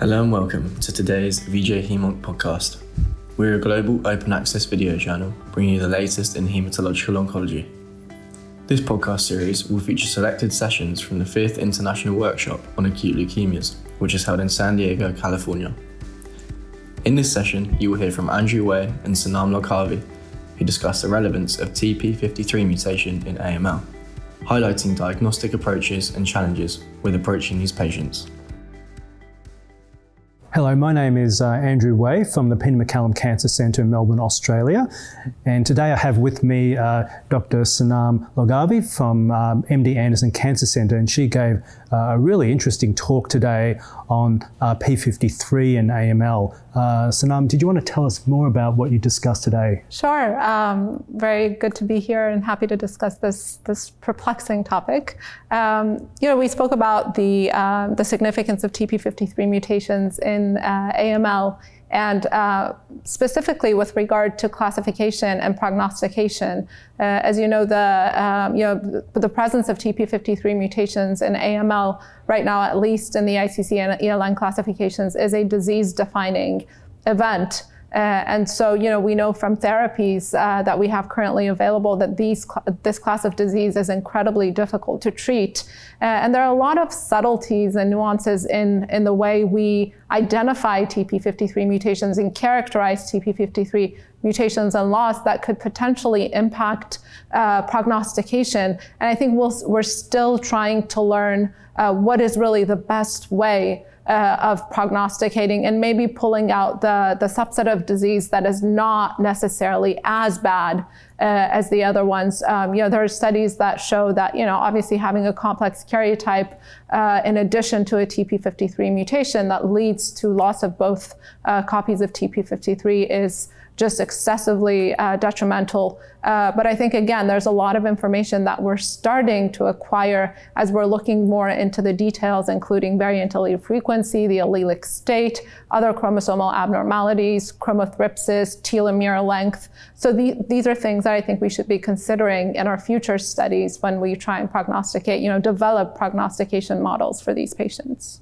Hello and welcome to today's VJ Hemonc podcast. We're a global open access video channel bringing you the latest in hematological oncology. This podcast series will feature selected sessions from the 5th International Workshop on Acute Leukemias, which is held in San Diego, California. In this session, you will hear from Andrew Wei and Sanam Loghavi, who discuss the relevance of TP53 mutation in AML, highlighting diagnostic approaches and challenges with approaching these patients. Hello, my name is uh, Andrew Wei from the Peter MacCallum Cancer Centre in Melbourne, Australia. And today I have with me uh, Dr. Sanam Loghavi from um, MD Anderson Cancer Centre, and she gave uh, a really interesting talk today on uh, P53 and AML. Uh, Sanam, did you want to tell us more about what you discussed today? Sure. Um, very good to be here and happy to discuss this, this perplexing topic. Um, you know, we spoke about the, uh, the significance of TP53 mutations in in uh, AML and uh, specifically with regard to classification and prognostication. Uh, as you know, the, um, you know, the presence of TP53 mutations in AML right now, at least in the ICC and ELN classifications, is a disease-defining event. Uh, and so, you know, we know from therapies uh, that we have currently available that these cl- this class of disease is incredibly difficult to treat. Uh, and there are a lot of subtleties and nuances in, in the way we identify TP53 mutations and characterize TP53 mutations and loss that could potentially impact uh, prognostication. And I think we we are still trying to learn uh, what is really the best way uh, of prognosticating and maybe pulling out the, the subset of disease that is not necessarily as bad uh, as the other ones. Um, you know, there are studies that show that, you know, obviously having a complex karyotype uh, in addition to a TP53 mutation that leads to loss of both uh, copies of TP53 is just excessively uh, detrimental. Uh, but I think, again, there's a lot of information that we're starting to acquire as we're looking more into the details, including variant allele frequency, the allelic state, other chromosomal abnormalities, chromothripsis, telomere length. So the, these are things that I think we should be considering in our future studies when we try and prognosticate, you know, develop prognostication models for these patients.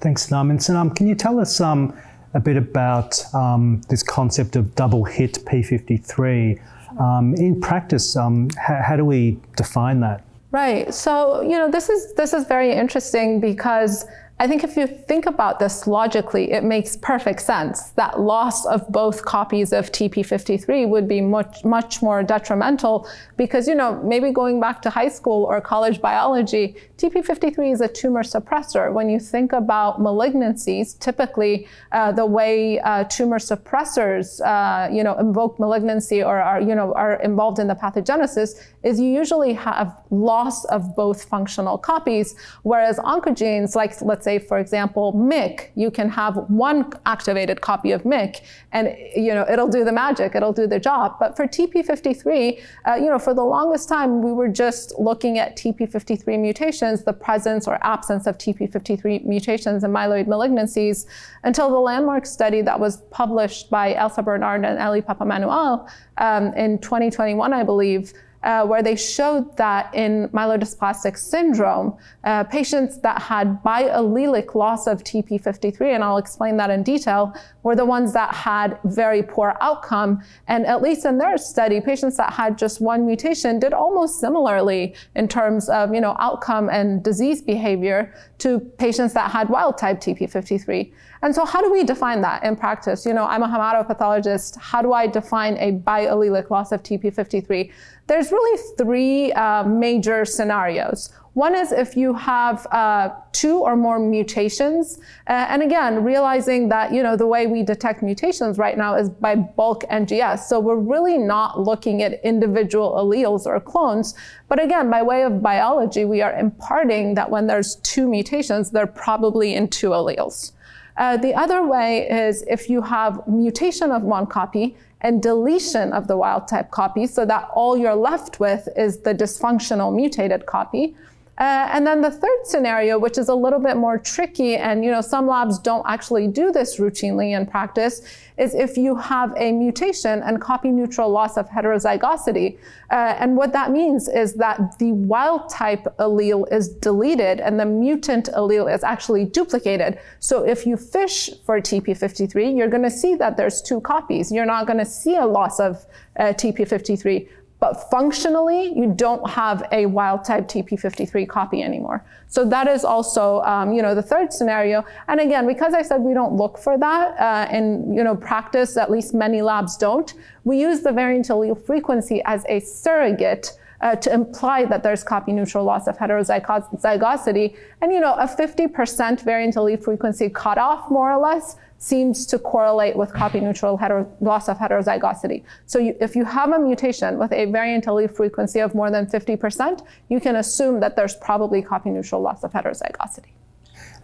Thanks, Nam. And Sanam, can you tell us um, a bit about um, this concept of double hit P53. Um, in practice, um, how, how do we define that? Right. So you know this is this is very interesting because I think if you think about this logically, it makes perfect sense that loss of both copies of TP53 would be much, much more detrimental because, you know, maybe going back to high school or college biology, TP53 is a tumor suppressor. When you think about malignancies, typically uh, the way uh, tumor suppressors, uh, you know, invoke malignancy or are, you know, are involved in the pathogenesis is you usually have loss of both functional copies, whereas oncogenes, like let's say for example MYC, you can have one activated copy of MYC, and you know it'll do the magic, it'll do the job. But for TP53, uh, you know for the longest time we were just looking at TP53 mutations, the presence or absence of TP53 mutations in myeloid malignancies, until the landmark study that was published by Elsa Bernard and Elli Papaemmanuil um, in 2021, I believe uh, where they showed that in myelodysplastic syndrome, uh, patients that had biallelic loss of TP53, and I'll explain that in detail, were the ones that had very poor outcome. And at least in their study, patients that had just one mutation did almost similarly in terms of you know outcome and disease behavior to patients that had wild type TP53. And so, how do we define that in practice? You know, I'm a hematopathologist. How do I define a biallelic loss of TP53? There's really three uh, major scenarios. One is if you have uh, two or more mutations, uh, and again, realizing that you know the way we detect mutations right now is by bulk NGS. So we're really not looking at individual alleles or clones, but again, by way of biology, we are imparting that when there's two mutations, they're probably in two alleles. Uh, the other way is if you have mutation of one copy and deletion of the wild type copy so that all you're left with is the dysfunctional mutated copy. Uh, and then the third scenario, which is a little bit more tricky, and you know some labs don't actually do this routinely in practice, is if you have a mutation and copy neutral loss of heterozygosity. Uh, and what that means is that the wild type allele is deleted and the mutant allele is actually duplicated. So if you fish for TP53, you're going to see that there's two copies. You're not going to see a loss of uh, TP53 but functionally, you don't have a wild type TP53 copy anymore. So that is also, um, you know, the third scenario. And again, because I said we don't look for that uh, in, you know, practice, at least many labs don't, we use the variant allele frequency as a surrogate uh, to imply that there's copy neutral loss of heterozygosity. And, you know, a 50% variant allele frequency cutoff, more or less, seems to correlate with copy neutral loss of heterozygosity. So you, if you have a mutation with a variant allele frequency of more than 50%, you can assume that there's probably copy neutral loss of heterozygosity.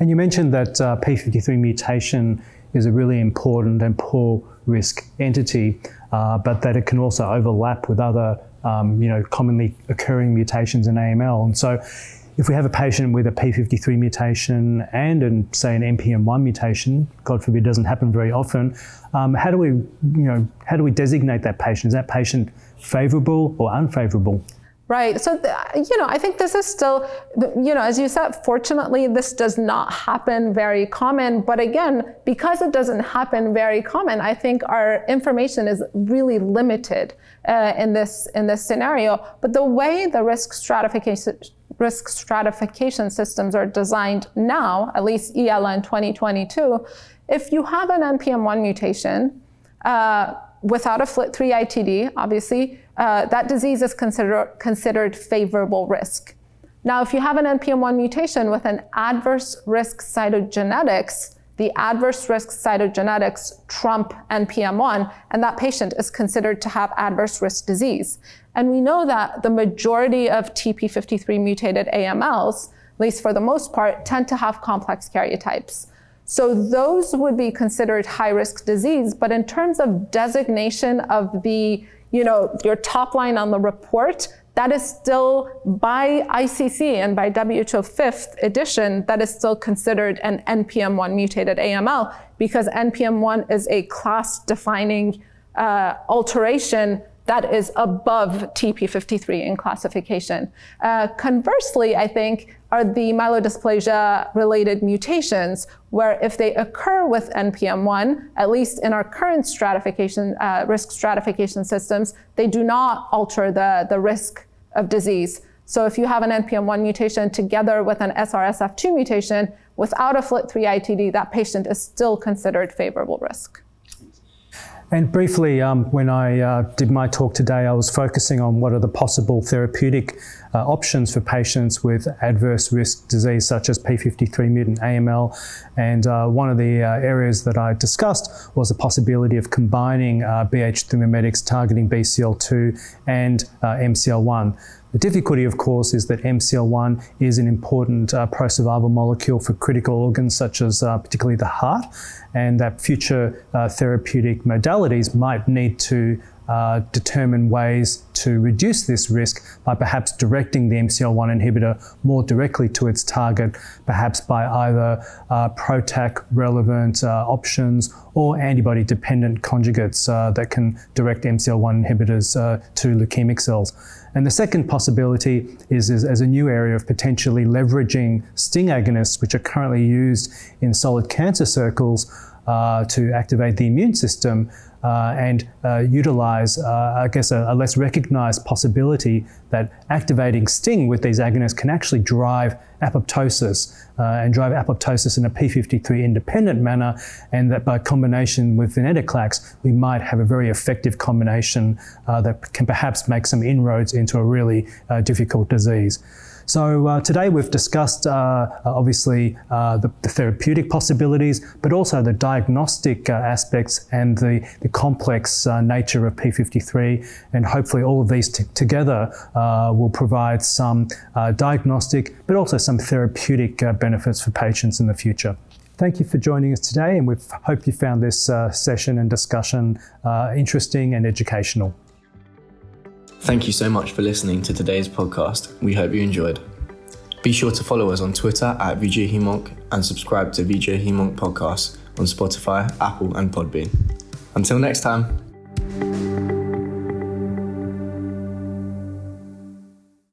And you mentioned that uh, P53 mutation is a really important and poor risk entity, uh, but that it can also overlap with other um, you know, commonly occurring mutations in AML. And so if we have a patient with a P53 mutation and, an, say, an NPM1 mutation, God forbid, doesn't happen very often, um, how do we, you know, how do we designate that patient? Is that patient favourable or unfavourable? Right. So, you know, I think this is still, you know, as you said, fortunately, this does not happen very common. But again, because it doesn't happen very common, I think our information is really limited uh, in this in this scenario. But the way the risk stratification risk stratification systems are designed now, at least ELN 2022, if you have an NPM1 mutation uh, without a FLT3 ITD, obviously, uh, that disease is consider- considered favorable risk. Now, if you have an NPM1 mutation with an adverse risk cytogenetics, the adverse risk cytogenetics trump NPM1, and that patient is considered to have adverse risk disease. And we know that the majority of TP53 mutated AMLs, at least for the most part, tend to have complex karyotypes. So those would be considered high risk disease. But in terms of designation of the, you know, your top line on the report, that is still by ICC and by WHO fifth edition, that is still considered an NPM1 mutated AML because NPM1 is a class defining uh, alteration that is above TP53 in classification. Uh, conversely, I think, are the myelodysplasia related mutations, where if they occur with NPM1, at least in our current stratification, uh, risk stratification systems, they do not alter the, the risk of disease. So if you have an NPM1 mutation together with an SRSF2 mutation without a FLT3 ITD, that patient is still considered favorable risk. And briefly, um, when I uh, did my talk today, I was focusing on what are the possible therapeutic uh, options for patients with adverse risk disease, such as P53 mutant AML. And uh, one of the uh, areas that I discussed was the possibility of combining uh, BH3 mimetics targeting BCL2 and uh, MCL1. The difficulty, of course, is that MCL1 is an important uh, pro-survival molecule for critical organs such as uh, particularly the heart, and that future uh, therapeutic modalities might need to uh, determine ways to reduce this risk by perhaps directing the MCL1 inhibitor more directly to its target, perhaps by either uh, PROTAC relevant uh, options or antibody dependent conjugates uh, that can direct MCL1 inhibitors uh, to leukemic cells. And the second possibility is, is, as a new area of potentially leveraging STING agonists, which are currently used in solid cancer circles uh, to activate the immune system uh, and uh, utilize, uh, I guess, a, a, less recognized possibility that activating STING with these agonists can actually drive apoptosis uh, and drive apoptosis in a p53 independent manner, and that by combination with venetoclax, we might have a very effective combination uh, that can perhaps make some inroads into a really uh, difficult disease. So uh, today we've discussed uh, obviously uh, the, the, therapeutic possibilities, but also the diagnostic uh, aspects and the, the complex uh, nature of P53. And hopefully all of these t- together uh, will provide some diagnostic, but also some therapeutic benefits for patients in the future. Thank you for joining us today, and we hope you found this session and discussion interesting and educational. Thank you so much for listening to today's podcast. We hope you enjoyed. Be sure to follow us on Twitter at HemOnc and subscribe to VJ HemOnc Podcast on Spotify, Apple, and Podbean. Until next time.